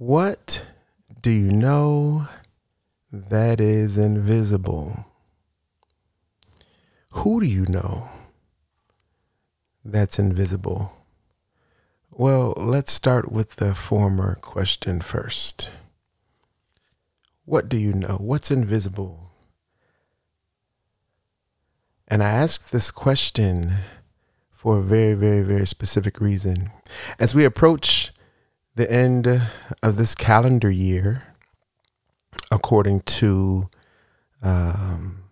What do you know that is invisible? Who do you know that's invisible? Well, let's start with the former question first. What do you know? What's invisible? And I ask this question for a very, very, very specific reason. As we approach the end of this calendar year, according to um,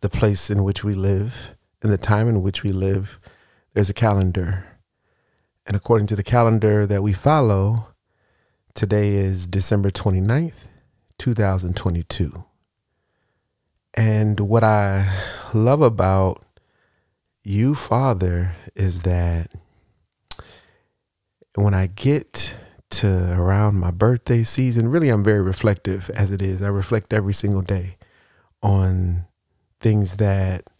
the place in which we live, and the time in which we live, there's a calendar. And according to the calendar that we follow, today is December 29th, 2022. And what I love about you, Father, is that when I get to around my birthday season, really, I'm very reflective as it is. I reflect every single day on things that,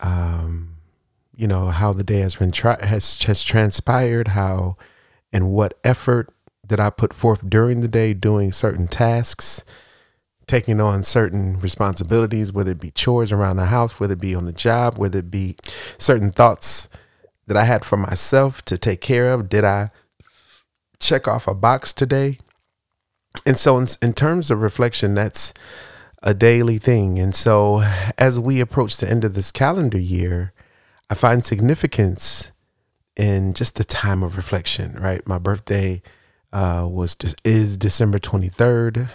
um, you know, how the day has been has has transpired, how and what effort that I put forth during the day doing certain tasks, taking on certain responsibilities, whether it be chores around the house, whether it be on the job, whether it be certain thoughts that I had for myself to take care of. Did I check off a box today. And so, in, in terms of reflection, that's a daily thing. And so, as we approach the end of this calendar year, I find significance in just the time of reflection, right? My birthday uh, was is December 23rd,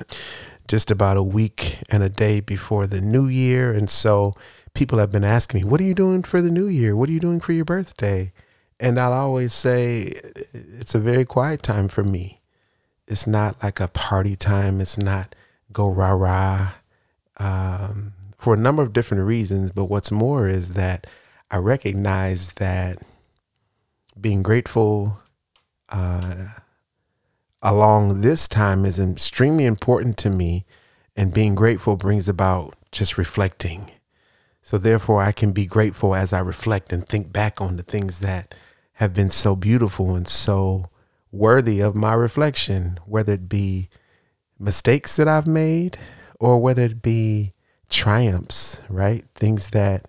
just about a week and a day before the new year. And so people have been asking me, what are you doing for the new year? What are you doing for your birthday? And I'll always say it's a very quiet time for me. It's not like a party time. It's not go rah rah um, for a number of different reasons. But what's more is that I recognize that being grateful uh, along this time is extremely important to me. And being grateful brings about just reflecting. So, therefore, I can be grateful as I reflect and think back on the things that have been so beautiful and so worthy of my reflection, whether it be mistakes that I've made or whether it be triumphs, right? Things that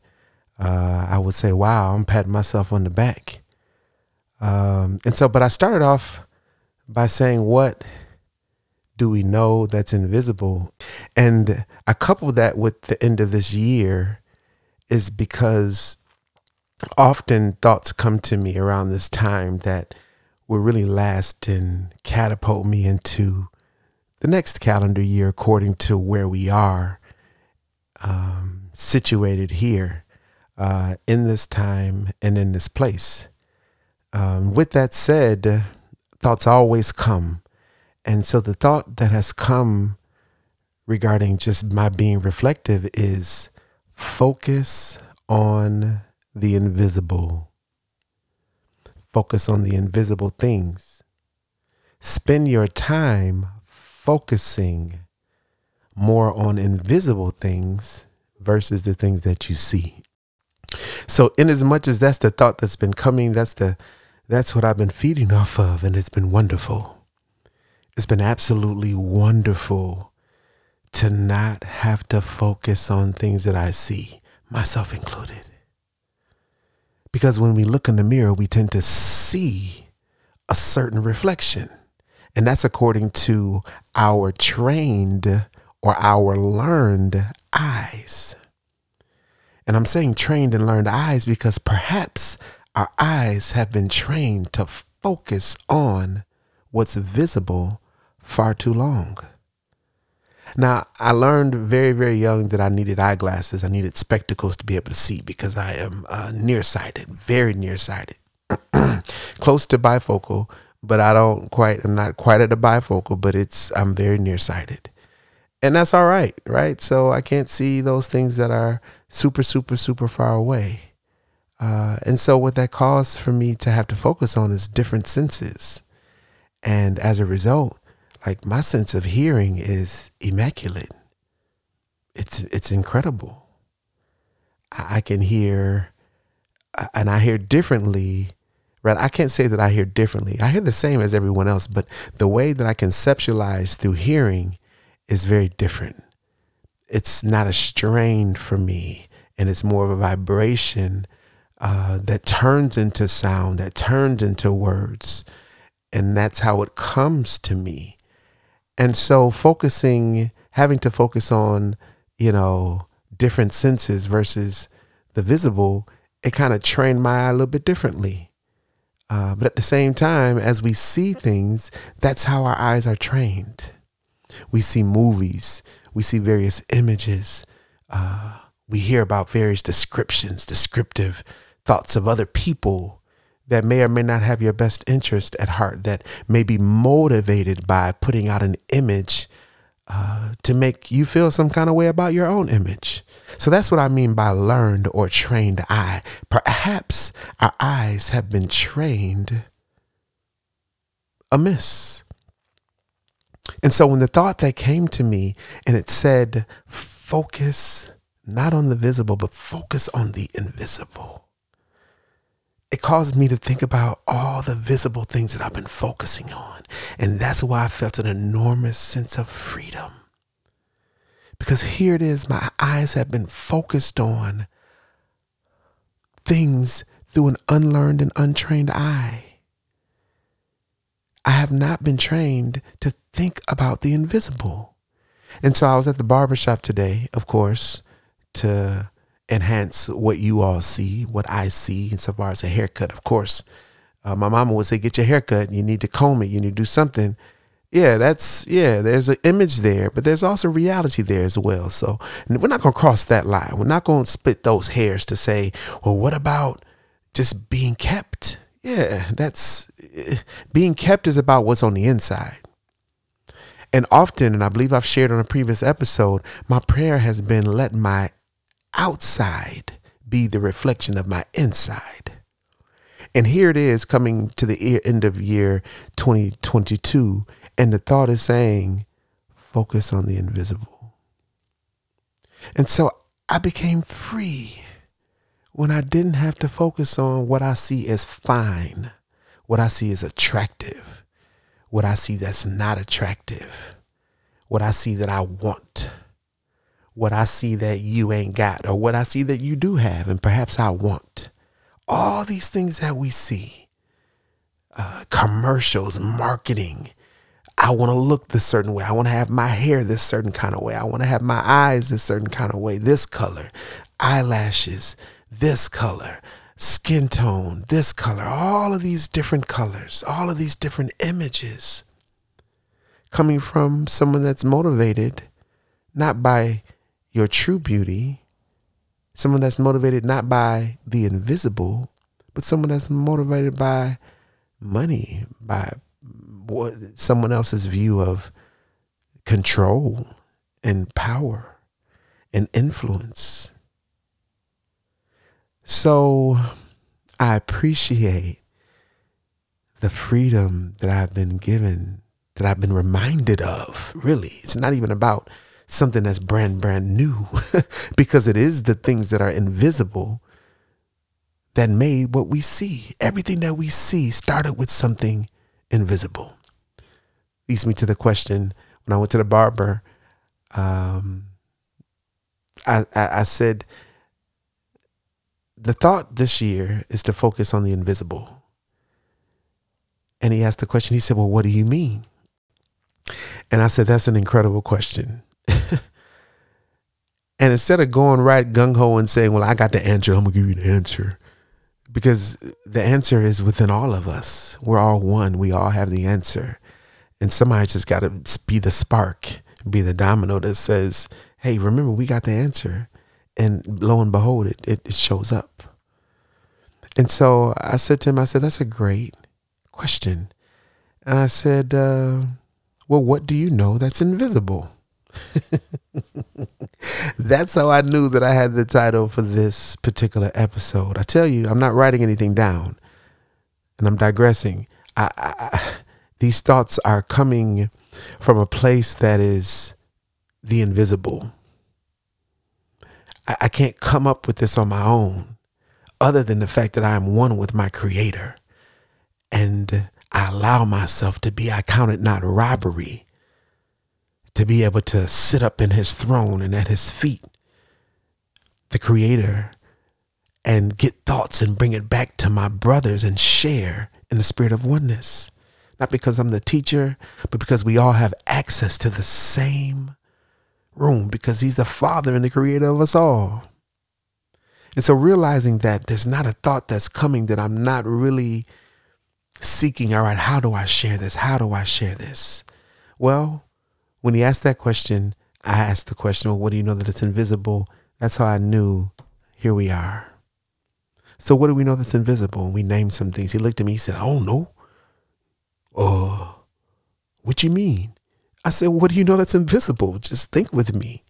uh, I would say, wow, I'm patting myself on the back. Um, and so, but I started off by saying, what do we know that's invisible? And I couple that with the end of this year is because often thoughts come to me around this time that will really last and catapult me into the next calendar year according to where we are um, situated here uh, in this time and in this place. Um, with that said, thoughts always come. And so the thought that has come regarding just my being reflective is focus on the invisible. Focus on the invisible things. Spend your time focusing more on invisible things versus the things that you see. So, in as much as that's the thought that's been coming, that's the that's what I've been feeding off of, and it's been wonderful. It's been absolutely wonderful to not have to focus on things that I see, myself included. Because when we look in the mirror, we tend to see a certain reflection. And that's according to our trained or our learned eyes. And I'm saying trained and learned eyes because perhaps our eyes have been trained to focus on what's visible far too long. Now, I learned very, very young that I needed eyeglasses. I needed spectacles to be able to see because I am uh, nearsighted, very nearsighted, close to bifocal, but I don't quite, I'm not quite at a bifocal, but it's, I'm very nearsighted. And that's all right, right? So I can't see those things that are super, super, super far away. Uh, and so what that caused for me to have to focus on is different senses. And as a result, like my sense of hearing is immaculate. It's it's incredible. I, I can hear, and I hear differently, Right? I can't say that I hear differently. I hear the same as everyone else, but the way that I conceptualize through hearing is very different. It's not a strain for me, and it's more of a vibration uh, that turns into sound, that turns into words. And that's how it comes to me. And so focusing, having to focus on, you know, different senses versus the visible, it kind of trained my eye a little bit differently. Uh, but at the same time, as we see things, that's how our eyes are trained. We see movies, we see various images, uh, we hear about various descriptions, descriptive thoughts of other people that may or may not have your best interest at heart, that may be motivated by putting out an image uh, to make you feel some kind of way about your own image. So that's what I mean by learned or trained eye. Perhaps our eyes have been trained amiss. And so when the thought that came to me and it said, focus not on the visible, but focus on the invisible caused me to think about all the visible things that I've been focusing on. And that's why I felt an enormous sense of freedom. Because here it is, my eyes have been focused on things through an unlearned and untrained eye. I have not been trained to think about the invisible. And so I was at the barbershop today, of course, to enhance what you all see, what I see, insofar as a haircut. Of course, uh, my mama would say, "Get your haircut. You need to comb it. You need to do something." Yeah, that's yeah. There's an image there, but there's also reality there as well. So we're not gonna cross that line. We're not gonna split those hairs to say, "Well, what about just being kept?" Yeah, that's being kept is about what's on the inside. And often, and I believe I've shared on a previous episode, my prayer has been let my outside be the reflection of my inside. And here it is coming to the end of year 2022. And the thought is saying, focus on the invisible. And so I became free when I didn't have to focus on what I see as fine, what I see as attractive, what I see that's not attractive, what I see that I want what I see that you ain't got, or what I see that you do have, and perhaps I want. All these things that we see uh, commercials, marketing. I want to look this certain way. I want to have my hair this certain kind of way. I want to have my eyes this certain kind of way, this color, eyelashes, this color, skin tone, this color, all of these different colors, all of these different images coming from someone that's motivated not by your true beauty, someone that's motivated not by the invisible, but someone that's motivated by money, by what someone else's view of control and power and influence. So I appreciate the freedom that I've been given, that I've been reminded of. Really, it's not even about something that's brand, brand new because it is the things that are invisible that made what we see. Everything that we see started with something invisible. Leads me to the question when I went to the barber, um, I, I, I said, the thought this year is to focus on the invisible. And he asked the question, he said, Well, what do you mean? And I said, That's an incredible question. and instead of going right gung ho and saying, Well, I got the answer, I'm to give you the answer. Because the answer is within all of us. We're all one. We all have the answer. And somebody just got to be the spark, be the domino that says, Hey, remember, we got the answer. And lo and behold, it, it, it shows up. And so I said to him, I said, That's a great question. And I said, uh, Well, what do you know that's invisible? That's how I knew that I had the title for this particular episode. I tell you, I'm not writing anything down and I'm digressing. I, I, these thoughts are coming from a place that is the invisible. I, I can't come up with this on my own, other than the fact that I am one with my Creator. and I allow myself to be, I count it not robbery to be able to sit up in his throne and at his feet, the creator, and get thoughts and bring it back to my brothers and share in the spirit of oneness. Not because I'm the teacher, but because we all have access to the same room because he's the father and the creator of us all. And so realizing that there's not a thought that's coming that I'm not really seeking, all right, how do I share this? How do I share this? Well, when he asked that question, I asked the question, well, what do you know that it's invisible? That's how I knew here we are. So what do we know that's invisible? And we named some things. He looked at me, he said, I don't know. Uh, what do you mean? I said, what do you know that's invisible? Just think with me.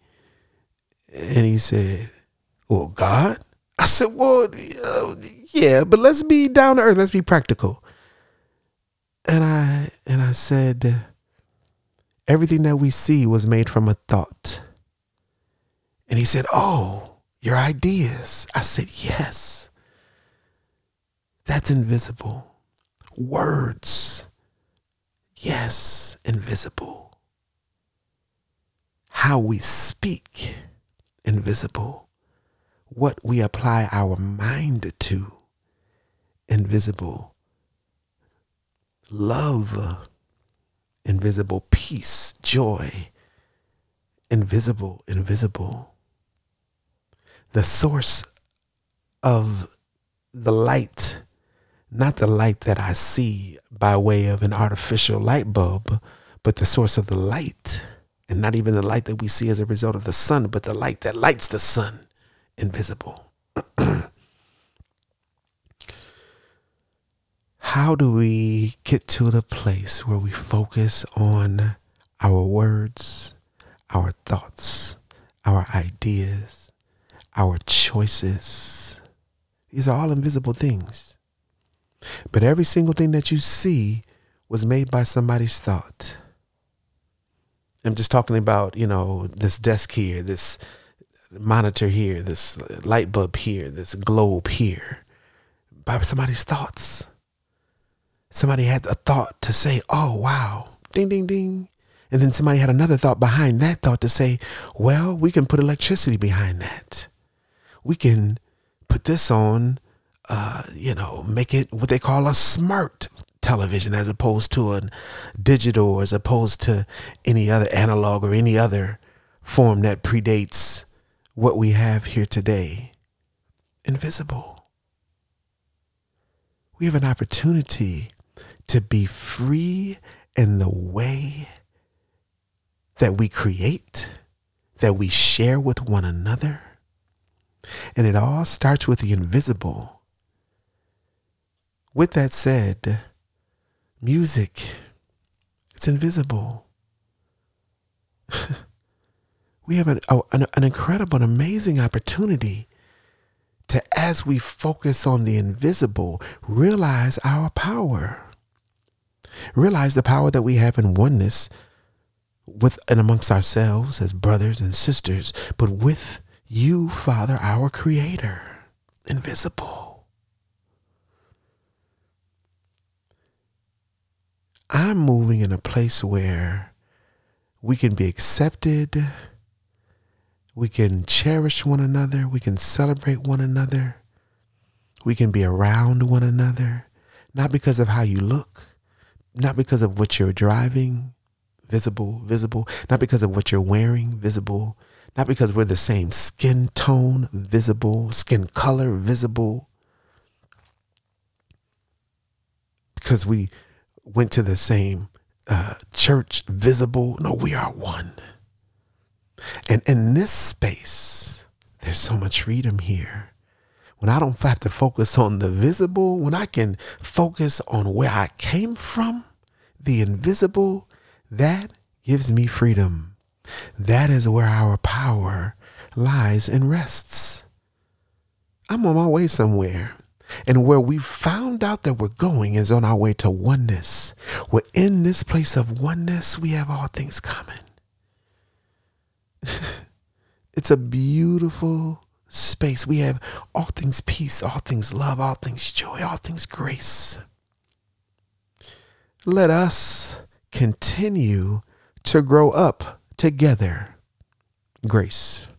And he said, well, God. I said, well, uh, yeah, but let's be down to earth. Let's be practical. And I and I said, everything that we see was made from a thought. And he said, oh, your ideas. I said, yes. That's invisible. Words. Yes, invisible. How we speak, invisible what we apply our mind to, invisible. Love, invisible. Peace, joy, invisible, invisible. The source of the light, not the light that I see by way of an artificial light bulb, but the source of the light, and not even the light that we see as a result of the sun, but the light that lights the sun invisible. How do we get to the place where we focus on our words, our thoughts, our ideas, our choices? These are all invisible things. But every single thing that you see was made by somebody's thought. I'm just talking about, you know, this desk here, this monitor here, this light bulb here, this globe here, by somebody's thoughts. Somebody had a thought to say, oh, wow, ding, ding, ding. And then somebody had another thought behind that thought to say, well, we can put electricity behind that. We can put this on, uh, you know, make it what they call a smart television as opposed to a digital as opposed to any other analog or any other form that predates what we have here today invisible. We have an opportunity to be free in the way that we create, that we share with one another. And it all starts with the invisible. With that said, music, it's invisible. we have an, oh, an, an incredible and amazing opportunity to, as we focus on the invisible, realize our power. Realize the power that we have in oneness with and amongst ourselves as brothers and sisters, but with you, Father, our Creator, invisible. I'm moving in a place where we can be accepted we can cherish one another. We can celebrate one another. We can be around one another, not because of how you look, not because of what you're driving, visible, visible, not because of what you're wearing, visible, not because we're the same skin tone, visible, skin color, visible, because we went to the same uh, church, visible. No, we are one. And in this space, there's so much freedom here. When I don't have to focus on the visible, when I can focus on where I came from, the invisible, that gives me freedom. That is where our power lies and rests. I'm on my way somewhere. And where we found out that we're going is on our way to oneness. We're in this place of oneness, we have all things common. it's a beautiful space. We have all things peace, all things love, all things joy, all things grace. Let us continue to grow up together. Grace.